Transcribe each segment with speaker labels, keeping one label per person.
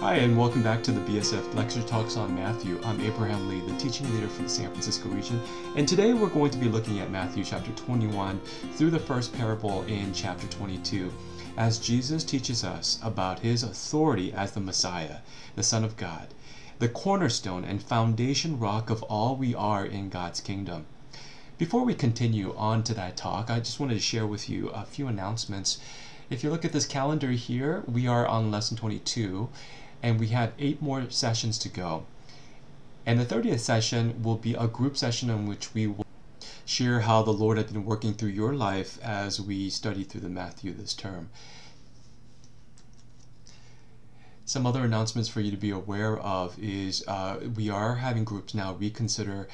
Speaker 1: Hi, and welcome back to the BSF Lecture Talks on Matthew. I'm Abraham Lee, the teaching leader for the San Francisco region, and today we're going to be looking at Matthew chapter 21 through the first parable in chapter 22 as Jesus teaches us about his authority as the Messiah, the Son of God, the cornerstone and foundation rock of all we are in God's kingdom. Before we continue on to that talk, I just wanted to share with you a few announcements. If you look at this calendar here, we are on lesson 22 and we have eight more sessions to go. And the 30th session will be a group session in which we will share how the Lord has been working through your life as we study through the Matthew this term. Some other announcements for you to be aware of is uh, we are having groups now reconsider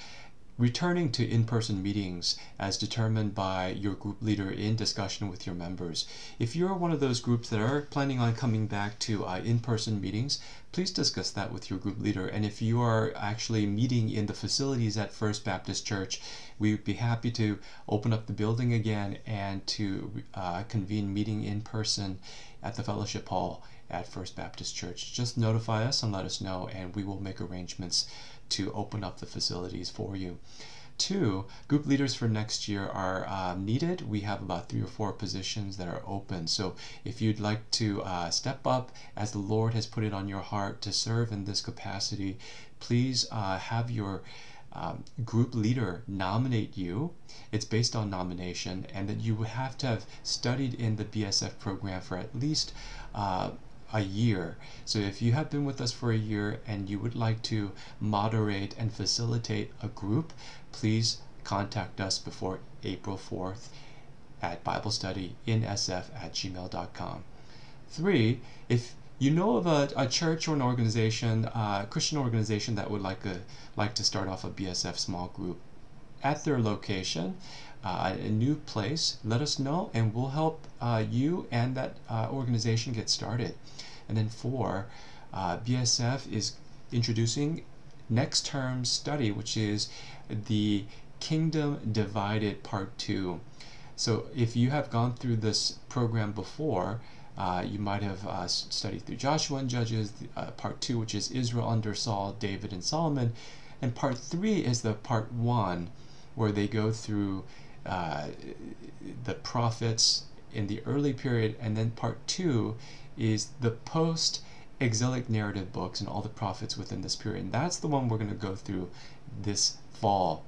Speaker 1: Returning to in-person meetings as determined by your group leader in discussion with your members. If you're one of those groups that are planning on coming back to uh, in-person meetings, please discuss that with your group leader. And if you are actually meeting in the facilities at First Baptist Church, we would be happy to open up the building again and to uh, convene meeting in person at the fellowship hall at First Baptist Church. Just notify us and let us know, and we will make arrangements to open up the facilities for you. Two, group leaders for next year are uh, needed. We have about three or four positions that are open. So if you'd like to uh, step up as the Lord has put it on your heart to serve in this capacity, please uh, have your um, group leader nominate you. It's based on nomination, and that you have to have studied in the BSF program for at least uh, a year. So if you have been with us for a year and you would like to moderate and facilitate a group, please contact us before April 4th at Bible Study in SF at gmail.com. Three, if you know of a, a church or an organization, a uh, Christian organization that would like a like to start off a BSF small group at their location, uh, a new place, let us know and we'll help uh, you and that uh, organization get started. And then four, uh, BSF is introducing next term study, which is the Kingdom Divided Part 2. So if you have gone through this program before, uh, you might have uh, studied through Joshua and Judges, uh, part two, which is Israel under Saul, David, and Solomon. And part three is the part one, where they go through uh, the prophets in the early period. And then part two is the post exilic narrative books and all the prophets within this period. And that's the one we're going to go through this fall.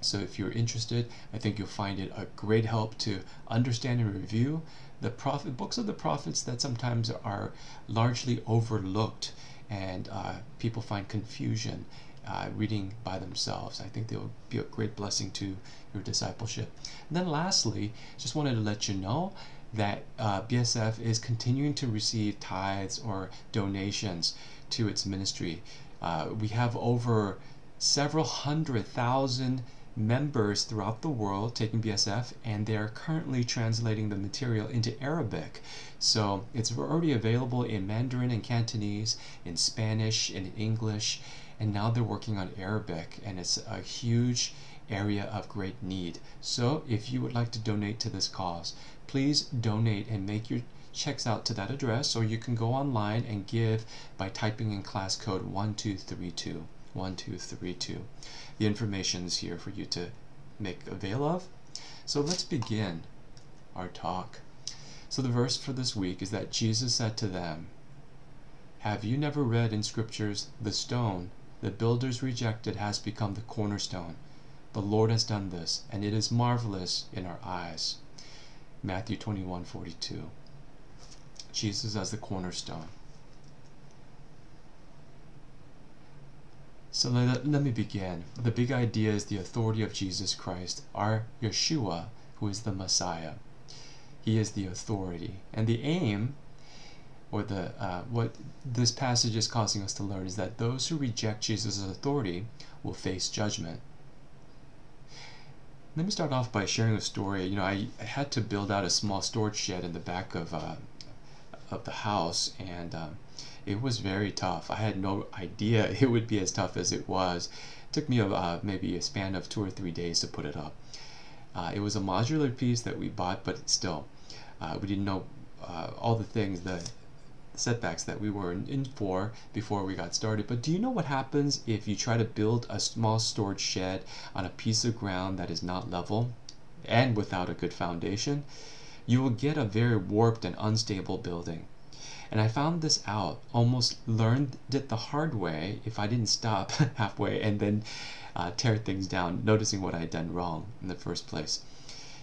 Speaker 1: So if you're interested, I think you'll find it a great help to understand and review the prophet books of the prophets that sometimes are largely overlooked and uh, people find confusion uh, reading by themselves. I think they will be a great blessing to your discipleship. And then lastly, just wanted to let you know that uh, BSF is continuing to receive tithes or donations to its ministry. Uh, we have over several hundred thousand members throughout the world taking BSF, and they're currently translating the material into Arabic. So it's already available in Mandarin and Cantonese, in Spanish, in English, and now they're working on Arabic, and it's a huge area of great need. So if you would like to donate to this cause, please donate and make your checks out to that address, or you can go online and give by typing in class code 1232. 1232. The information is here for you to make avail of. So let's begin our talk. So the verse for this week is that Jesus said to them, Have you never read in scriptures, the stone the builders rejected has become the cornerstone? The Lord has done this, and it is marvelous in our eyes. Matthew 21 42. Jesus as the cornerstone. So let, let me begin. The big idea is the authority of Jesus Christ, our Yeshua, who is the Messiah. He is the authority. And the aim, or the uh, what this passage is causing us to learn, is that those who reject Jesus' authority will face judgment. Let me start off by sharing a story. You know, I, I had to build out a small storage shed in the back of uh, of the house, and um, it was very tough. I had no idea it would be as tough as it was. It took me uh, maybe a span of two or three days to put it up. Uh, it was a modular piece that we bought, but still, uh, we didn't know uh, all the things, the setbacks that we were in for before we got started. But do you know what happens if you try to build a small storage shed on a piece of ground that is not level and without a good foundation? You will get a very warped and unstable building. And I found this out, almost learned it the hard way if I didn't stop halfway and then uh, tear things down, noticing what I had done wrong in the first place.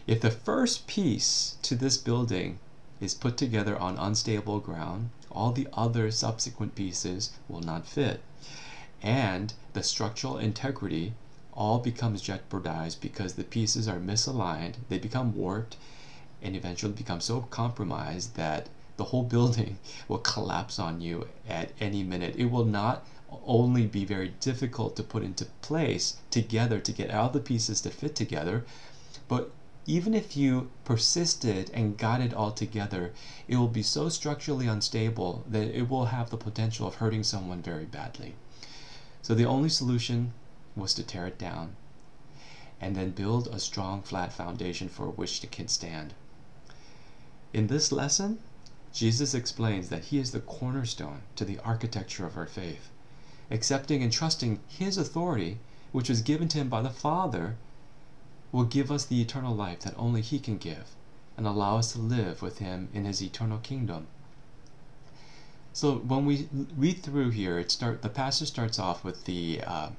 Speaker 1: If the first piece to this building is put together on unstable ground, all the other subsequent pieces will not fit. And the structural integrity all becomes jeopardized because the pieces are misaligned, they become warped, and eventually become so compromised that the whole building will collapse on you at any minute. It will not only be very difficult to put into place together to get all the pieces to fit together, but even if you persisted and got it all together, it will be so structurally unstable that it will have the potential of hurting someone very badly. So the only solution was to tear it down and then build a strong flat foundation for which the kids stand. In this lesson, Jesus explains that he is the cornerstone to the architecture of our faith. Accepting and trusting his authority, which was given to him by the Father, will give us the eternal life that only he can give and allow us to live with him in his eternal kingdom. So when we read through here, it start the passage starts off with the uh,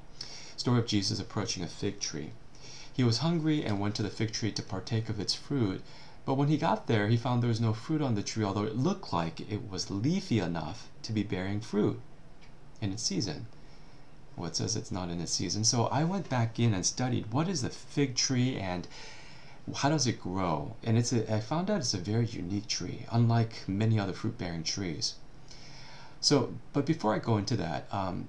Speaker 1: story of Jesus approaching a fig tree. He was hungry and went to the fig tree to partake of its fruit, but when he got there, he found there was no fruit on the tree, although it looked like it was leafy enough to be bearing fruit in its season. Well, it says it's not in its season. So I went back in and studied what is the fig tree and how does it grow? And it's a, I found out it's a very unique tree, unlike many other fruit-bearing trees. So, but before I go into that, um,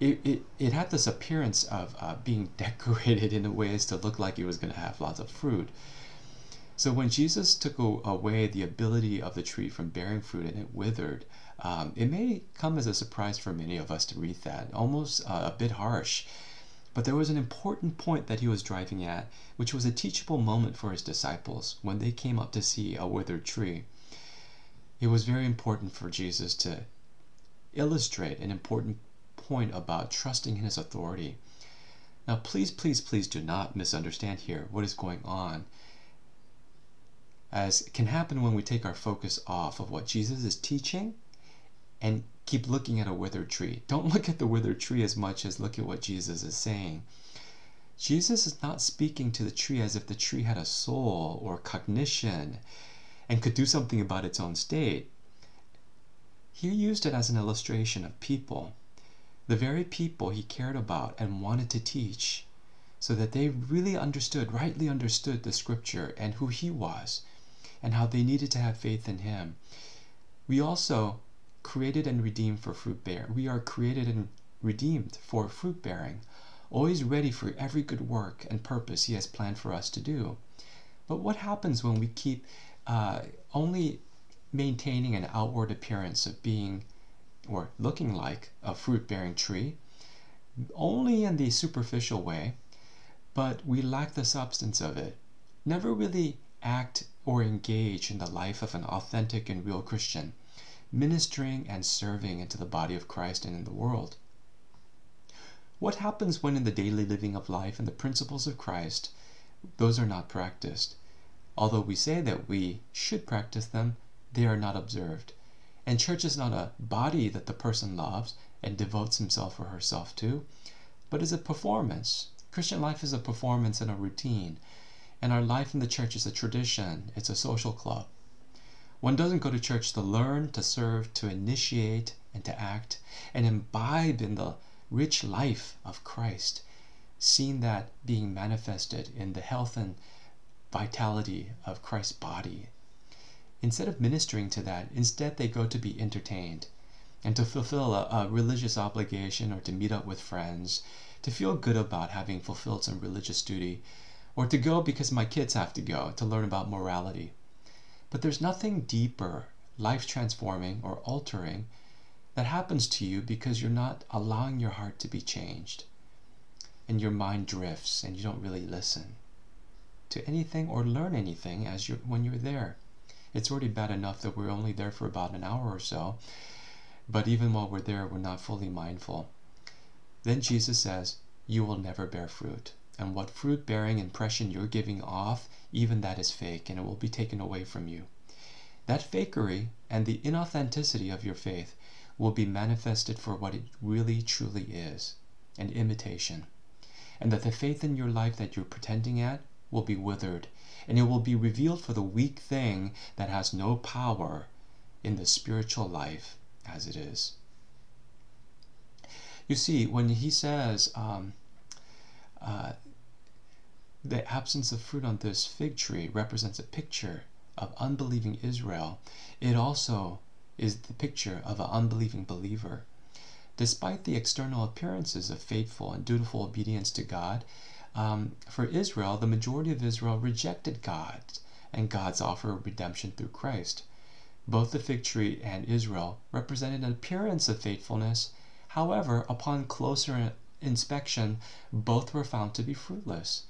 Speaker 1: it, it, it had this appearance of uh, being decorated in a way as to look like it was going to have lots of fruit. So when Jesus took away the ability of the tree from bearing fruit and it withered, um, it may come as a surprise for many of us to read that, almost uh, a bit harsh. But there was an important point that he was driving at, which was a teachable moment for his disciples when they came up to see a withered tree. It was very important for Jesus to illustrate an important point about trusting in his authority. Now, please, please, please do not misunderstand here what is going on as can happen when we take our focus off of what Jesus is teaching and keep looking at a withered tree. Don't look at the withered tree as much as look at what Jesus is saying. Jesus is not speaking to the tree as if the tree had a soul or cognition and could do something about its own state. He used it as an illustration of people, the very people he cared about and wanted to teach, so that they really understood, rightly understood the scripture and who he was and how they needed to have faith in Him. We also created and redeemed for fruit bearing. We are created and redeemed for fruit bearing, always ready for every good work and purpose He has planned for us to do. But what happens when we keep uh, only maintaining an outward appearance of being or looking like a fruit bearing tree, only in the superficial way, but we lack the substance of it? Never really act or engage in the life of an authentic and real Christian, ministering and serving into the body of Christ and in the world. What happens when in the daily living of life and the principles of Christ, those are not practiced? Although we say that we should practice them, they are not observed. And church is not a body that the person loves and devotes himself or herself to, but is a performance. Christian life is a performance and a routine. And our life in the church is a tradition, it's a social club. One doesn't go to church to learn, to serve, to initiate, and to act, and imbibe in the rich life of Christ, seeing that being manifested in the health and vitality of Christ's body. Instead of ministering to that, instead they go to be entertained and to fulfill a, a religious obligation or to meet up with friends, to feel good about having fulfilled some religious duty or to go because my kids have to go to learn about morality. But there's nothing deeper, life transforming, or altering that happens to you because you're not allowing your heart to be changed. And your mind drifts and you don't really listen to anything or learn anything as you when you're there. It's already bad enough that we're only there for about an hour or so, but even while we're there, we're not fully mindful. Then Jesus says, You will never bear fruit. And what fruit bearing impression you're giving off, even that is fake, and it will be taken away from you. That fakery and the inauthenticity of your faith will be manifested for what it really truly is an imitation. And that the faith in your life that you're pretending at will be withered, and it will be revealed for the weak thing that has no power in the spiritual life as it is. You see, when he says um, uh, the absence of fruit on this fig tree represents a picture of unbelieving Israel, it also is the picture of an unbelieving believer. Despite the external appearances of faithful and dutiful obedience to God, um, for Israel, the majority of Israel rejected God and God's offer of redemption through Christ. Both the fig tree and Israel represented an appearance of faithfulness. However, upon closer inspection, both were found to be fruitless.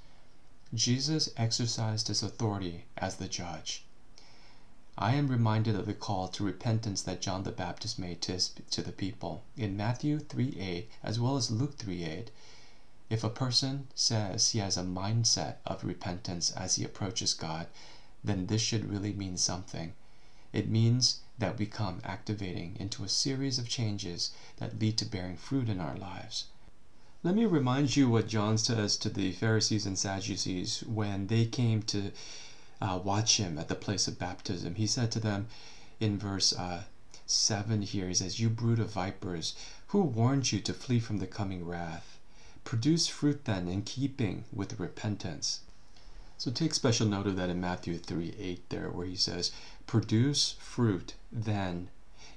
Speaker 1: Jesus exercised his authority as the judge. I am reminded of the call to repentance that John the Baptist made to, to the people. In Matthew 3 8, as well as Luke 3 8, if a person says he has a mindset of repentance as he approaches God, then this should really mean something. It means that we come activating into a series of changes that lead to bearing fruit in our lives. Let me remind you what John says to the Pharisees and Sadducees when they came to uh, watch him at the place of baptism. He said to them in verse uh, 7 here, he says, You brood of vipers, who warned you to flee from the coming wrath? Produce fruit then in keeping with repentance. So take special note of that in Matthew 3 8 there, where he says, Produce fruit then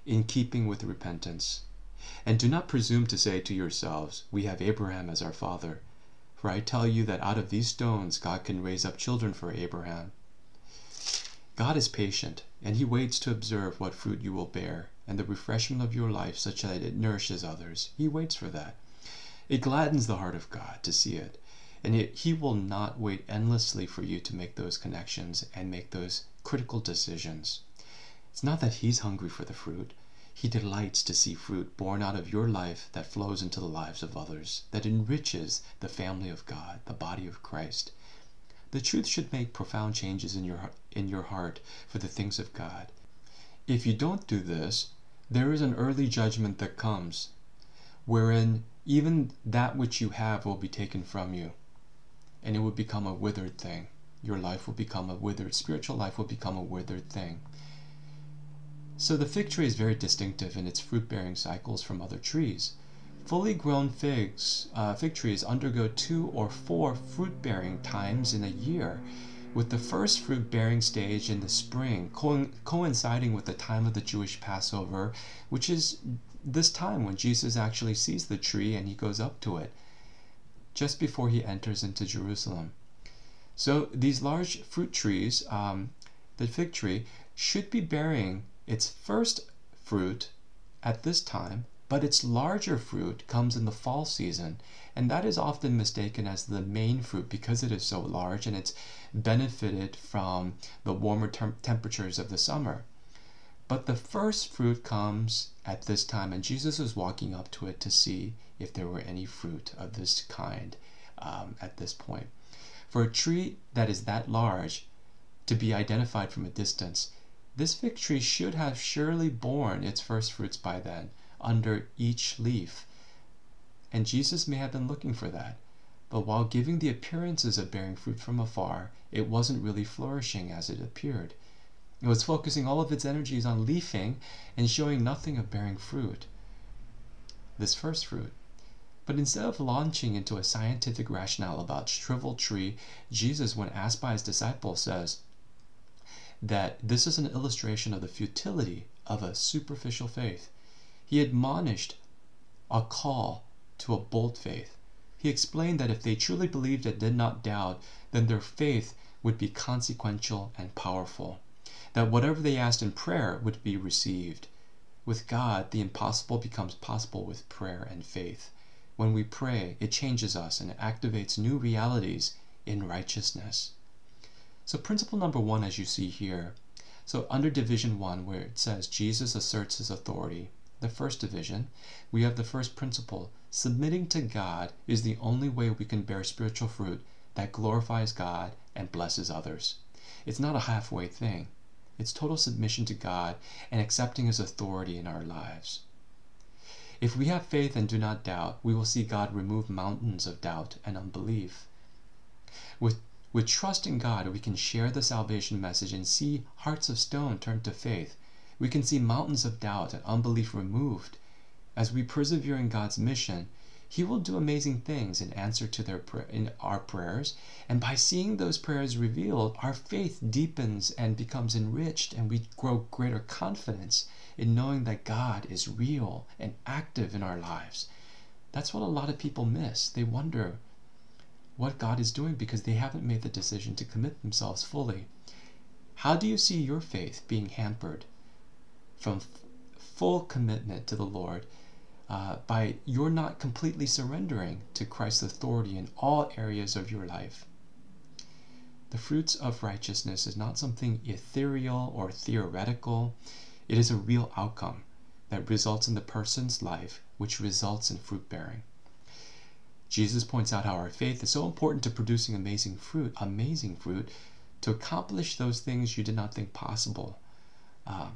Speaker 1: in keeping with repentance. And do not presume to say to yourselves, We have Abraham as our father. For I tell you that out of these stones God can raise up children for Abraham. God is patient, and He waits to observe what fruit you will bear, and the refreshment of your life such that it nourishes others. He waits for that. It gladdens the heart of God to see it, and yet He will not wait endlessly for you to make those connections and make those critical decisions. It's not that He's hungry for the fruit. He delights to see fruit born out of your life that flows into the lives of others, that enriches the family of God, the body of Christ. The truth should make profound changes in your in your heart for the things of God. If you don't do this, there is an early judgment that comes, wherein even that which you have will be taken from you, and it will become a withered thing. Your life will become a withered, spiritual life will become a withered thing. So the fig tree is very distinctive in its fruit bearing cycles from other trees. Fully grown figs, uh, fig trees undergo two or four fruit bearing times in a year, with the first fruit bearing stage in the spring, co- coinciding with the time of the Jewish Passover, which is this time when Jesus actually sees the tree and he goes up to it, just before he enters into Jerusalem. So these large fruit trees, um, the fig tree, should be bearing its first fruit at this time but its larger fruit comes in the fall season, and that is often mistaken as the main fruit because it is so large and it's benefited from the warmer tem- temperatures of the summer. But the first fruit comes at this time, and Jesus was walking up to it to see if there were any fruit of this kind um, at this point. For a tree that is that large to be identified from a distance, this fig tree should have surely borne its first fruits by then under each leaf. And Jesus may have been looking for that. But while giving the appearances of bearing fruit from afar, it wasn't really flourishing as it appeared. It was focusing all of its energies on leafing and showing nothing of bearing fruit. This first fruit. But instead of launching into a scientific rationale about shriveled tree, Jesus, when asked by his disciples, says that this is an illustration of the futility of a superficial faith. He admonished a call to a bold faith. He explained that if they truly believed and did not doubt, then their faith would be consequential and powerful. That whatever they asked in prayer would be received. With God, the impossible becomes possible with prayer and faith. When we pray, it changes us and activates new realities in righteousness. So, principle number one, as you see here, So, under Division 1, where it says Jesus asserts his authority, the first division, we have the first principle submitting to God is the only way we can bear spiritual fruit that glorifies God and blesses others. It's not a halfway thing, it's total submission to God and accepting His authority in our lives. If we have faith and do not doubt, we will see God remove mountains of doubt and unbelief. With, with trust in God, we can share the salvation message and see hearts of stone turn to faith we can see mountains of doubt and unbelief removed. As we persevere in God's mission, He will do amazing things in answer to their in our prayers, and by seeing those prayers revealed, our faith deepens and becomes enriched, and we grow greater confidence in knowing that God is real and active in our lives. That's what a lot of people miss. They wonder what God is doing because they haven't made the decision to commit themselves fully. How do you see your faith being hampered from full commitment to the Lord uh, by you're not completely surrendering to Christ's authority in all areas of your life. The fruits of righteousness is not something ethereal or theoretical, it is a real outcome that results in the person's life, which results in fruit bearing. Jesus points out how our faith is so important to producing amazing fruit, amazing fruit, to accomplish those things you did not think possible. Uh,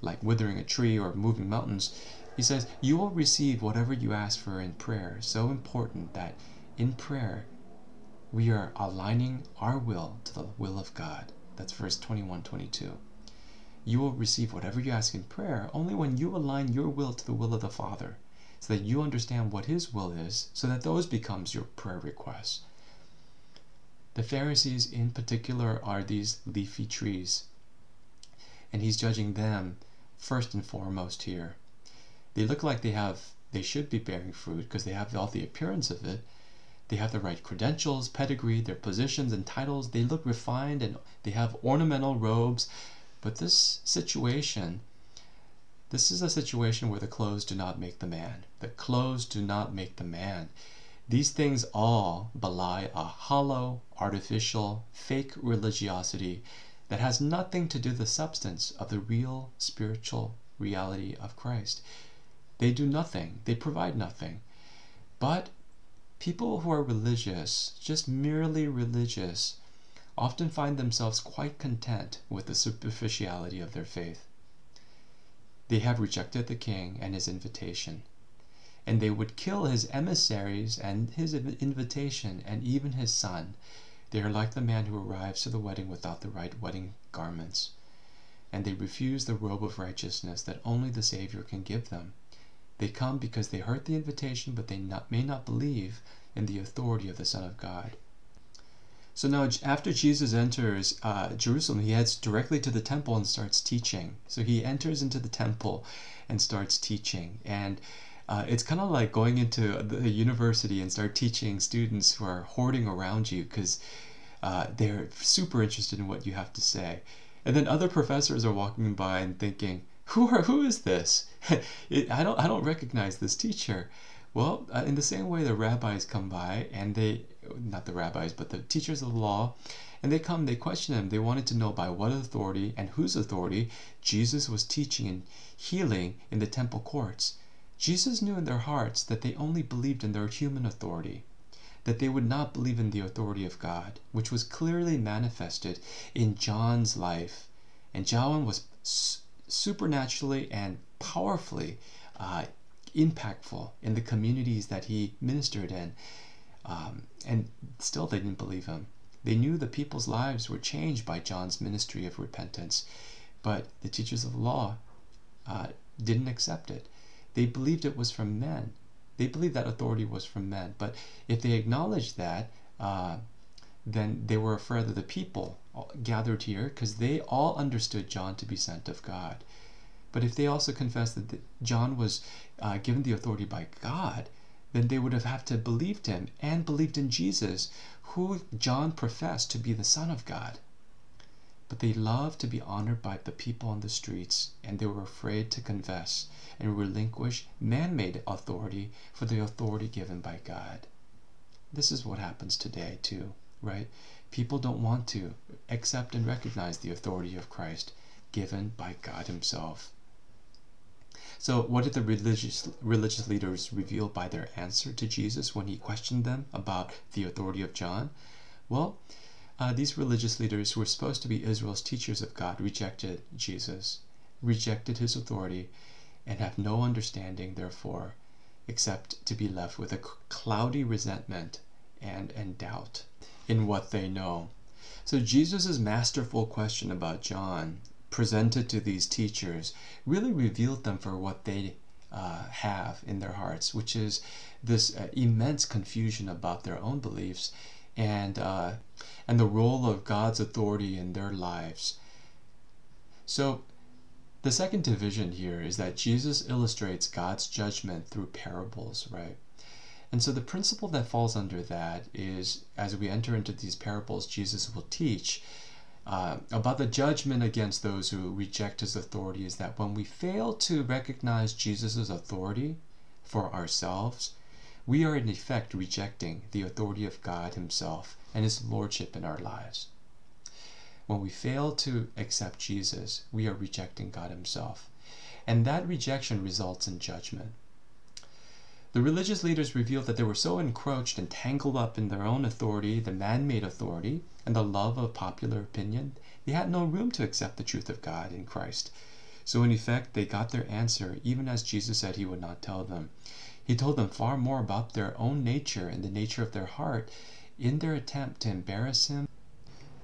Speaker 1: like withering a tree or moving mountains, he says, You will receive whatever you ask for in prayer. So important that in prayer we are aligning our will to the will of God. That's verse 21 22. You will receive whatever you ask in prayer only when you align your will to the will of the Father, so that you understand what His will is, so that those becomes your prayer requests. The Pharisees in particular are these leafy trees, and he's judging them first and foremost here. They look like they have they should be bearing fruit because they have all the appearance of it. They have the right credentials, pedigree, their positions and titles. They look refined and they have ornamental robes. But this situation, this is a situation where the clothes do not make the man. The clothes do not make the man. These things all belie a hollow, artificial, fake religiosity that has nothing to do with the substance of the real spiritual reality of Christ. They do nothing, they provide nothing. But people who are religious, just merely religious, often find themselves quite content with the superficiality of their faith. They have rejected the king and his invitation, and they would kill his emissaries and his invitation and even his son they are like the man who arrives to the wedding without the right wedding garments, and they refuse the robe of righteousness that only the Savior can give them. They come because they heard the invitation, but they not, may not believe in the authority of the Son of God. So now, after Jesus enters uh, Jerusalem, he heads directly to the temple and starts teaching. So he enters into the temple and starts teaching. And uh, it's kind of like going into the university and start teaching students who are hoarding around you because uh, they're super interested in what you have to say. And then other professors are walking by and thinking, "Who are who is this? it, I don't I don't recognize this teacher." Well, uh, in the same way, the rabbis come by and they not the rabbis but the teachers of the law and they come they question him they wanted to know by what authority and whose authority jesus was teaching and healing in the temple courts Jesus knew in their hearts that they only believed in their human authority, that they would not believe in the authority of God, which was clearly manifested in John's life. And John was supernaturally and powerfully uh, impactful in the communities that he ministered in. Um, and still, they didn't believe him. They knew the people's lives were changed by John's ministry of repentance, but the teachers of the law uh, didn't accept it. They believed it was from men. They believed that authority was from men. But if they acknowledged that, uh, then they were afraid of the people gathered here because they all understood John to be sent of God. But if they also confessed that John was uh, given the authority by God, then they would have had to believed him and believed in Jesus, who John professed to be the Son of God. But they loved to be honored by the people on the streets, and they were afraid to confess and relinquish man made authority for the authority given by God. This is what happens today, too, right? People don't want to accept and recognize the authority of Christ given by God Himself. So, what did the religious religious leaders reveal by their answer to Jesus when he questioned them about the authority of John? Well, uh, these religious leaders who were supposed to be Israel's teachers of God rejected Jesus, rejected his authority, and have no understanding, therefore, except to be left with a cloudy resentment and, and doubt in what they know. So Jesus' masterful question about John presented to these teachers really revealed them for what they uh, have in their hearts, which is this uh, immense confusion about their own beliefs and uh, and the role of God's authority in their lives. So the second division here is that Jesus illustrates God's judgment through parables, right? And so the principle that falls under that is as we enter into these parables, Jesus will teach uh, about the judgment against those who reject his authority is that when we fail to recognize Jesus' authority for ourselves, we are in effect rejecting the authority of God himself and his lordship in our lives. When we fail to accept Jesus, we are rejecting God Himself. And that rejection results in judgment. The religious leaders revealed that they were so encroached and tangled up in their own authority, the man made authority, and the love of popular opinion, they had no room to accept the truth of God in Christ. So, in effect, they got their answer even as Jesus said He would not tell them. He told them far more about their own nature and the nature of their heart in their attempt to embarrass Him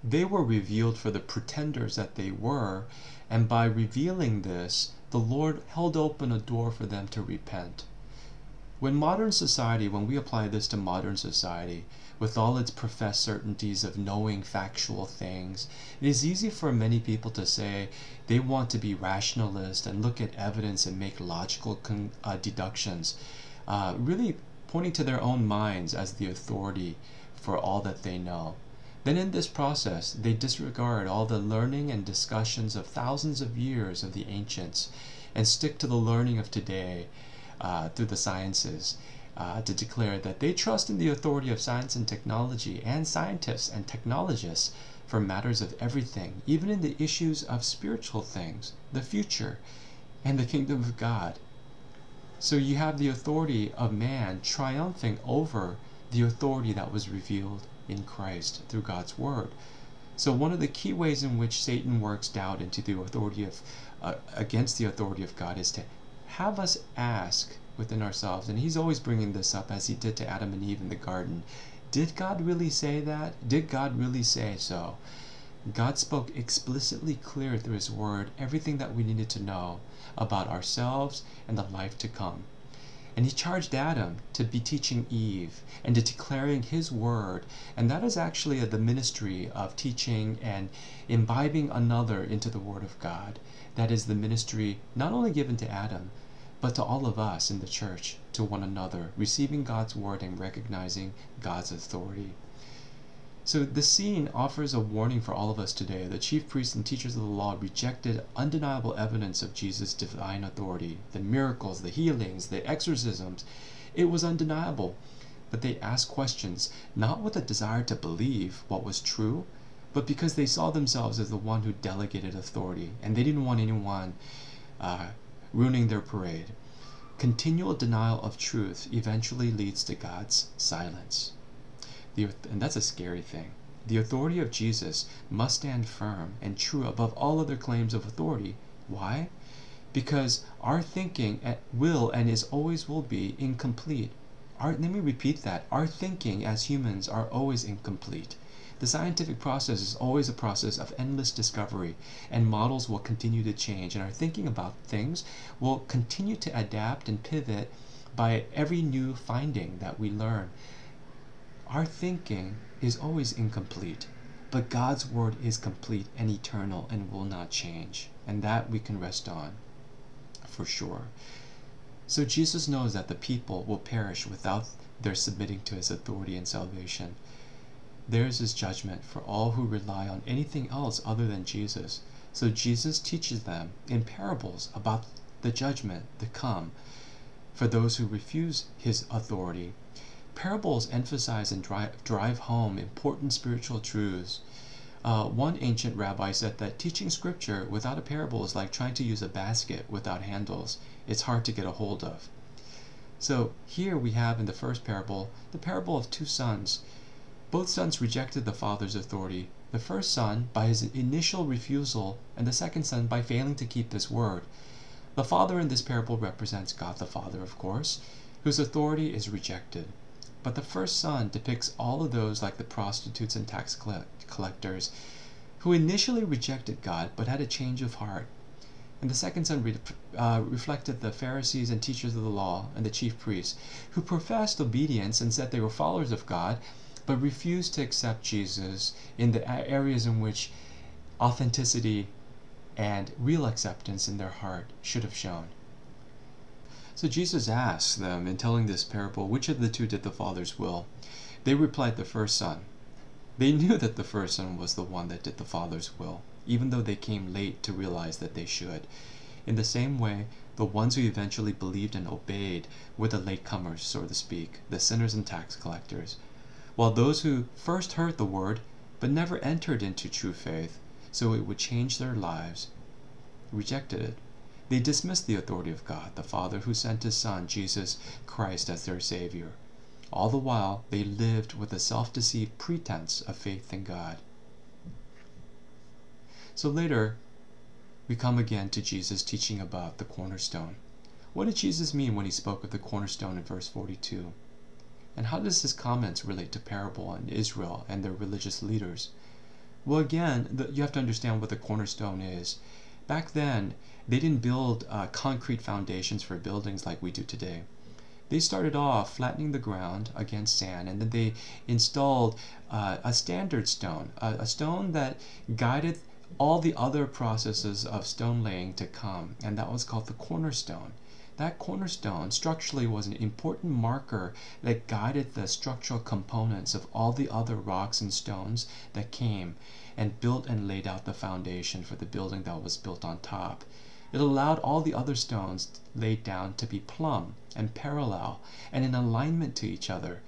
Speaker 1: they were revealed for the pretenders that they were, and by revealing this, the Lord held open a door for them to repent. When modern society, when we apply this to modern society, with all its professed certainties of knowing factual things, it is easy for many people to say they want to be rationalist and look at evidence and make logical con- uh, deductions, uh, really pointing to their own minds as the authority for all that they know. Then in this process, they disregard all the learning and discussions of thousands of years of the ancients and stick to the learning of today uh, through the sciences uh, to declare that they trust in the authority of science and technology and scientists and technologists for matters of everything, even in the issues of spiritual things, the future, and the kingdom of God. So you have the authority of man triumphing over the authority that was revealed in Christ through God's Word. So one of the key ways in which Satan works doubt into the authority of uh, against the authority of God is to have us ask within ourselves, and he's always bringing this up as he did to Adam and Eve in the garden. Did God really say that? Did God really say so? God spoke explicitly clear through his word everything that we needed to know about ourselves and the life to come. And he charged Adam to be teaching Eve and to declaring his word. And that is actually the ministry of teaching and imbibing another into the word of God. That is the ministry not only given to Adam, but to all of us in the church, to one another, receiving God's word and recognizing God's authority. So the scene offers a warning for all of us today. The chief priests and teachers of the law rejected undeniable evidence of Jesus' divine authority. The miracles, the healings, the exorcisms, it was undeniable. But they asked questions, not with a desire to believe what was true, but because they saw themselves as the one who delegated authority, and they didn't want anyone uh, ruining their parade. Continual denial of truth eventually leads to God's silence. The, and that's a scary thing. The authority of Jesus must stand firm and true above all other claims of authority. Why? Because our thinking will and is always will be incomplete. Our, let me repeat that. Our thinking as humans are always incomplete. The scientific process is always a process of endless discovery, and models will continue to change, and our thinking about things will continue to adapt and pivot by every new finding that we learn. Our thinking is always incomplete, but God's word is complete and eternal and will not change. And that we can rest on for sure. So Jesus knows that the people will perish without their submitting to his authority and salvation. There is his judgment for all who rely on anything else other than Jesus. So Jesus teaches them in parables about the judgment to come for those who refuse his authority Parables emphasize and drive, drive home important spiritual truths Uh, one ancient rabbi said that teaching scripture without a parable is like trying to use a basket without handles. It's hard to get a hold of. So here we have in the first parable the parable of two sons. Both sons rejected the father's authority. The first son by his initial refusal, and the second son by failing to keep his word. The father in this parable represents God the Father, of course, whose authority is rejected. But the first son depicts all of those like the prostitutes and tax collectors who initially rejected God but had a change of heart. And the second son re uh, reflected the Pharisees and teachers of the law and the chief priests who professed obedience and said they were followers of God but refused to accept Jesus in the areas in which authenticity and real acceptance in their heart should have shown. So Jesus asked them in telling this parable, which of the two did the Father's will? They replied, the first son. They knew that the first son was the one that did the Father's will, even though they came late to realize that they should. In the same way, the ones who eventually believed and obeyed were the latecomers, so to speak, the sinners and tax collectors, while those who first heard the word but never entered into true faith, so it would change their lives, rejected it. They dismissed the authority of God, the Father who sent his Son, Jesus Christ, as their Savior. All the while, they lived with a self deceived pretense of faith in God. So later, we come again to Jesus teaching about the cornerstone. What did Jesus mean when he spoke of the cornerstone in verse 42? And how does his comments relate to parable and Israel and their religious leaders? Well, again, the, you have to understand what the cornerstone is. Back then, they didn't build uh, concrete foundations for buildings like we do today. They started off flattening the ground against sand, and then they installed uh, a standard stone, a, a stone that guided all the other processes of stone laying to come, and that was called the cornerstone. That cornerstone structurally was an important marker that guided the structural components of all the other rocks and stones that came and built and laid out the foundation for the building that was built on top. It allowed all the other stones laid down to be plumb and parallel and in alignment to each other.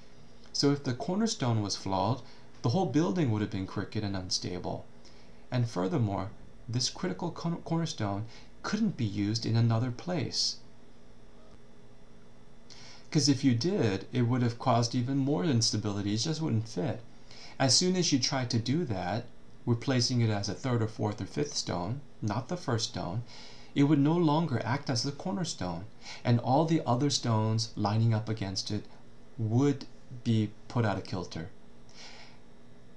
Speaker 1: So if the cornerstone was flawed, the whole building would have been crooked and unstable. And furthermore, this critical cornerstone couldn't be used in another place. Because if you did, it would have caused even more instability. It just wouldn't fit. As soon as you tried to do that, replacing it as a third or fourth or fifth stone, not the first stone, it would no longer act as the cornerstone, and all the other stones lining up against it would be put out of kilter.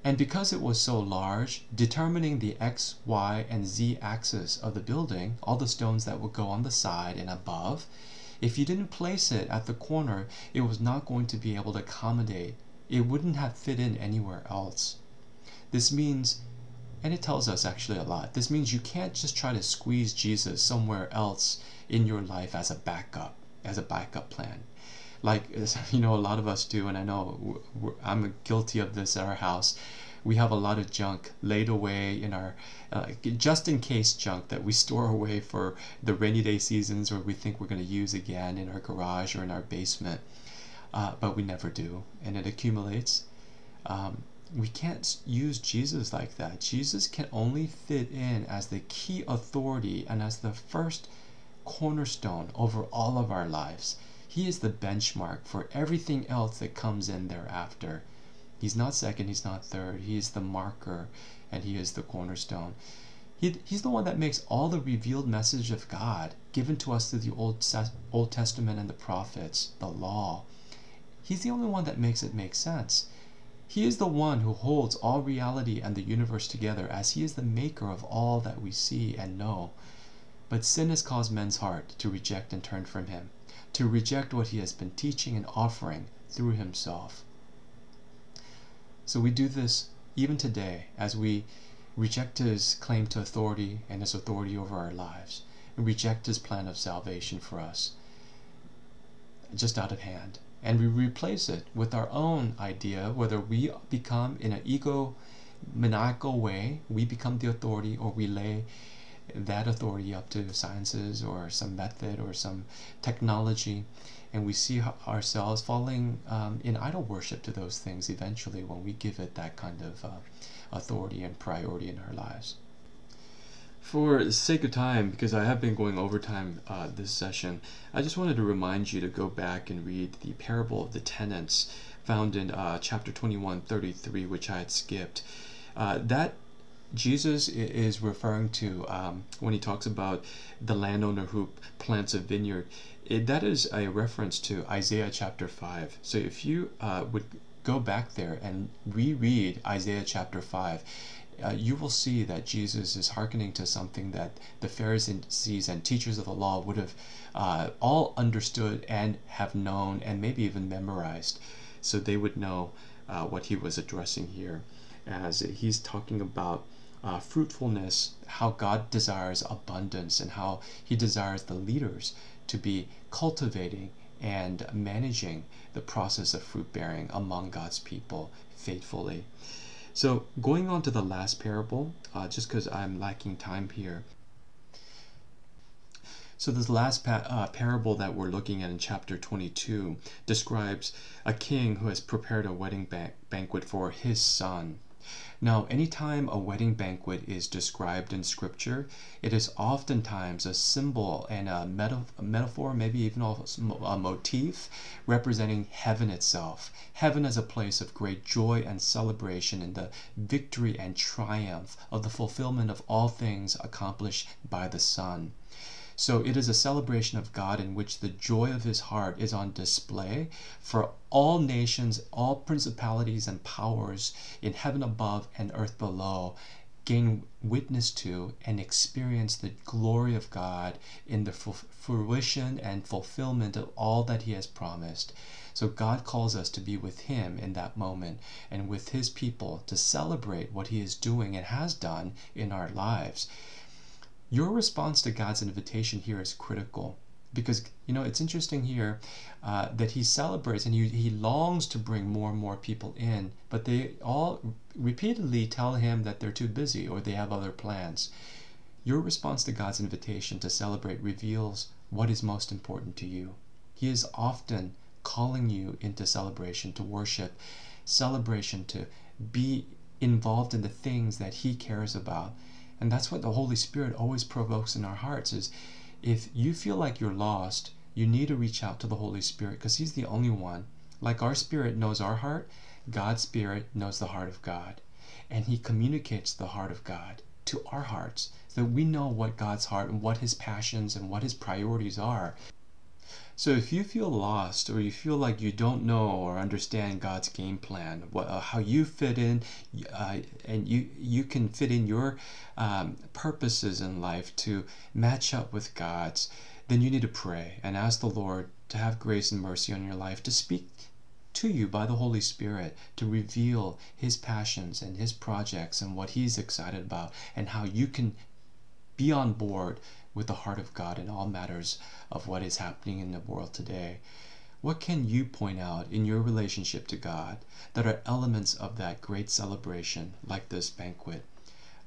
Speaker 1: And because it was so large, determining the x, y, and z axis of the building, all the stones that would go on the side and above, if you didn't place it at the corner, it was not going to be able to accommodate. It wouldn't have fit in anywhere else. This means and it tells us actually a lot. This means you can't just try to squeeze Jesus somewhere else in your life as a backup, as a backup plan. Like, you know, a lot of us do, and I know I'm guilty of this at our house. We have a lot of junk laid away in our, uh, just in case junk that we store away for the rainy day seasons or we think we're going to use again in our garage or in our basement. Uh, but we never do, and it accumulates. Um, we can't use Jesus like that. Jesus can only fit in as the key authority and as the first cornerstone over all of our lives. He is the benchmark for everything else that comes in thereafter. He's not second, he's not third. He is the marker and he is the cornerstone. He, he's the one that makes all the revealed message of God given to us through the Old, Old Testament and the prophets, the law. He's the only one that makes it make sense. He is the one who holds all reality and the universe together, as he is the maker of all that we see and know. But sin has caused men's heart to reject and turn from him, to reject what he has been teaching and offering through himself. So we do this even today as we reject his claim to authority and his authority over our lives, and reject his plan of salvation for us just out of hand and we replace it with our own idea, whether we become in an ego maniacal way, we become the authority, or we lay that authority up to sciences or some method or some technology. And we see ourselves falling um, in idol worship to those things eventually when we give it that kind of uh, authority and priority in our lives. For the sake of time, because I have been going overtime uh, this session, I just wanted to remind you to go back and read the parable of the tenants found in uh, chapter 21, 33, which I had skipped. Uh, that Jesus is referring to um, when he talks about the landowner who plants a vineyard. It, that is a reference to Isaiah chapter 5. So if you uh, would go back there and reread Isaiah chapter 5, uh, you will see that Jesus is hearkening to something that the Pharisees and teachers of the law would have uh, all understood and have known and maybe even memorized. So they would know uh, what he was addressing here as he's talking about uh, fruitfulness, how God desires abundance, and how he desires the leaders to be cultivating and managing the process of fruit bearing among God's people faithfully. So, going on to the last parable, uh, just because I'm lacking time here. So, this last pa- uh, parable that we're looking at in chapter 22 describes a king who has prepared a wedding ba- banquet for his son. Now, anytime a wedding banquet is described in Scripture, it is oftentimes a symbol and a, meta- a metaphor, maybe even a motif, representing heaven itself. Heaven as a place of great joy and celebration in the victory and triumph of the fulfillment of all things accomplished by the Son. So it is a celebration of God in which the joy of his heart is on display for all nations, all principalities and powers in heaven above and earth below gain witness to and experience the glory of God in the fruition and fulfillment of all that He has promised. So God calls us to be with Him in that moment and with His people to celebrate what He is doing and has done in our lives your response to God's invitation here is critical because you know it's interesting here uh, that he celebrates and he, he longs to bring more and more people in but they all repeatedly tell him that they're too busy or they have other plans. Your response to god's invitation to celebrate reveals what is most important to you. He is often calling you into celebration to worship celebration to be involved in the things that he cares about and that's what the Holy Spirit always provokes in our hearts is if you feel like you're lost, you need to reach out to the Holy Spirit because He's the only one. Like our spirit knows our heart, God's spirit knows the heart of God. And He communicates the heart of God to our hearts so that we know what God's heart and what His passions and what His priorities are. So if you feel lost or you feel like you don't know or understand God's game plan, what, uh, how you fit in, uh, and you you can fit in your um, purposes in life to match up with God's, then you need to pray and ask the Lord to have grace and mercy on your life to speak to you by the Holy Spirit to reveal His passions and His projects and what He's excited about and how you can be on board with the heart of God in all matters of what is happening in the world today. What can you point out in your relationship to God that are elements of that great celebration, like this banquet?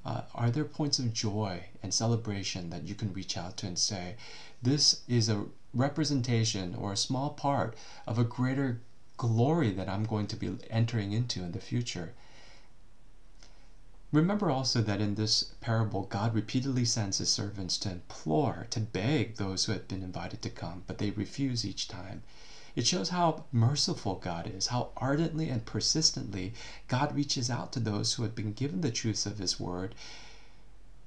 Speaker 1: Uh, are there points of joy and celebration that you can reach out to and say, This is a representation or a small part of a greater glory that I'm going to be entering into in the future? Remember also that in this parable, God repeatedly sends his servants to implore, to beg those who have been invited to come, but they refuse each time. It shows how merciful God is, how ardently and persistently God reaches out to those who have been given the truths of his word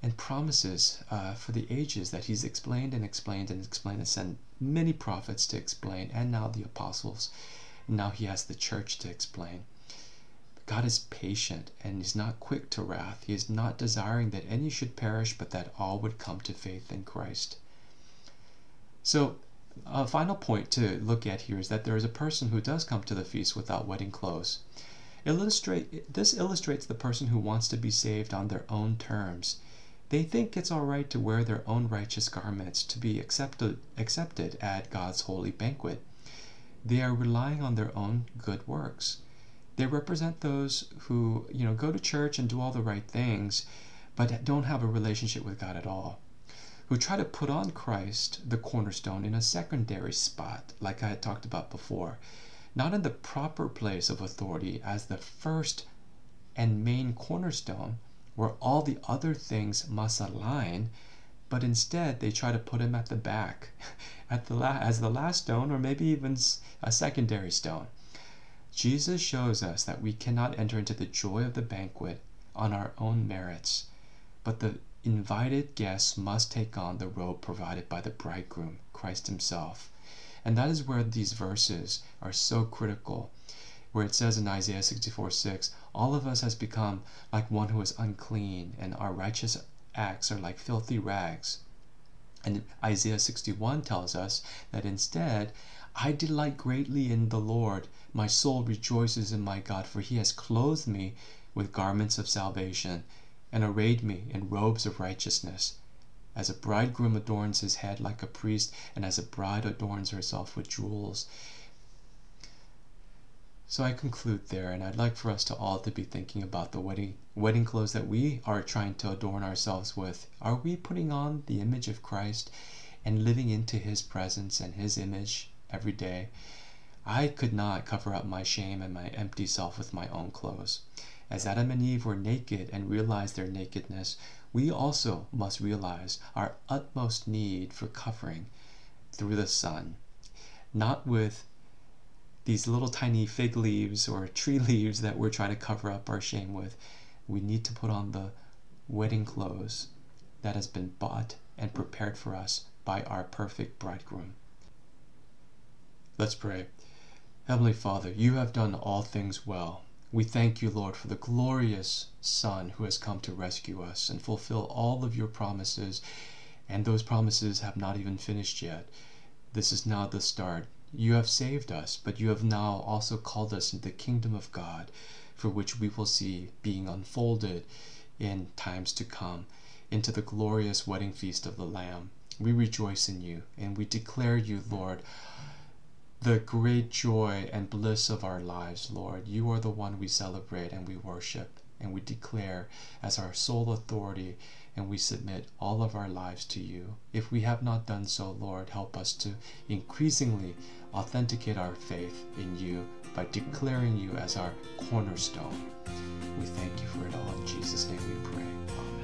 Speaker 1: and promises uh, for the ages that he's explained and explained and explained and sent many prophets to explain, and now the apostles. Now he has the church to explain. God is patient and is not quick to wrath. He is not desiring that any should perish, but that all would come to faith in Christ. So, a final point to look at here is that there is a person who does come to the feast without wedding clothes. Illustrate, this illustrates the person who wants to be saved on their own terms. They think it's all right to wear their own righteous garments to be accepted, accepted at God's holy banquet. They are relying on their own good works. They represent those who, you know, go to church and do all the right things, but don't have a relationship with God at all. who try to put on Christ, the cornerstone, in a secondary spot, like I had talked about before, not in the proper place of authority as the first and main cornerstone where all the other things must align, but instead they try to put him at the back, at the la- as the last stone, or maybe even a secondary stone. Jesus shows us that we cannot enter into the joy of the banquet on our own merits, but the invited guests must take on the robe provided by the bridegroom, Christ Himself. And that is where these verses are so critical, where it says in Isaiah 64 6, All of us has become like one who is unclean, and our righteous acts are like filthy rags. And Isaiah 61 tells us that instead, I delight greatly in the Lord. My soul rejoices in my God, for he has clothed me with garments of salvation and arrayed me in robes of righteousness. As a bridegroom adorns his head like a priest, and as a bride adorns herself with jewels. So I conclude there, and I'd like for us to all to be thinking about the wedding wedding clothes that we are trying to adorn ourselves with. Are we putting on the image of Christ and living into his presence and his image every day? I could not cover up my shame and my empty self with my own clothes. As Adam and Eve were naked and realized their nakedness, we also must realize our utmost need for covering through the Son, not with these little tiny fig leaves or tree leaves that we're trying to cover up our shame with. We need to put on the wedding clothes that has been bought and prepared for us by our perfect bridegroom. Let's pray. Heavenly Father, you have done all things well. We thank you, Lord, for the glorious Son who has come to rescue us and fulfill all of your promises. And those promises have not even finished yet. This is now the start. You have saved us, but you have now also called us into the kingdom of God, for which we will see being unfolded in times to come, into the glorious wedding feast of the Lamb. We rejoice in you, and we declare you, Lord, the great joy and bliss of our lives, Lord. You are the one we celebrate and we worship and we declare as our sole authority and we submit all of our lives to you. If we have not done so, Lord, help us to increasingly authenticate our faith in you by declaring you as our cornerstone. We thank you for it all. In Jesus' name we pray.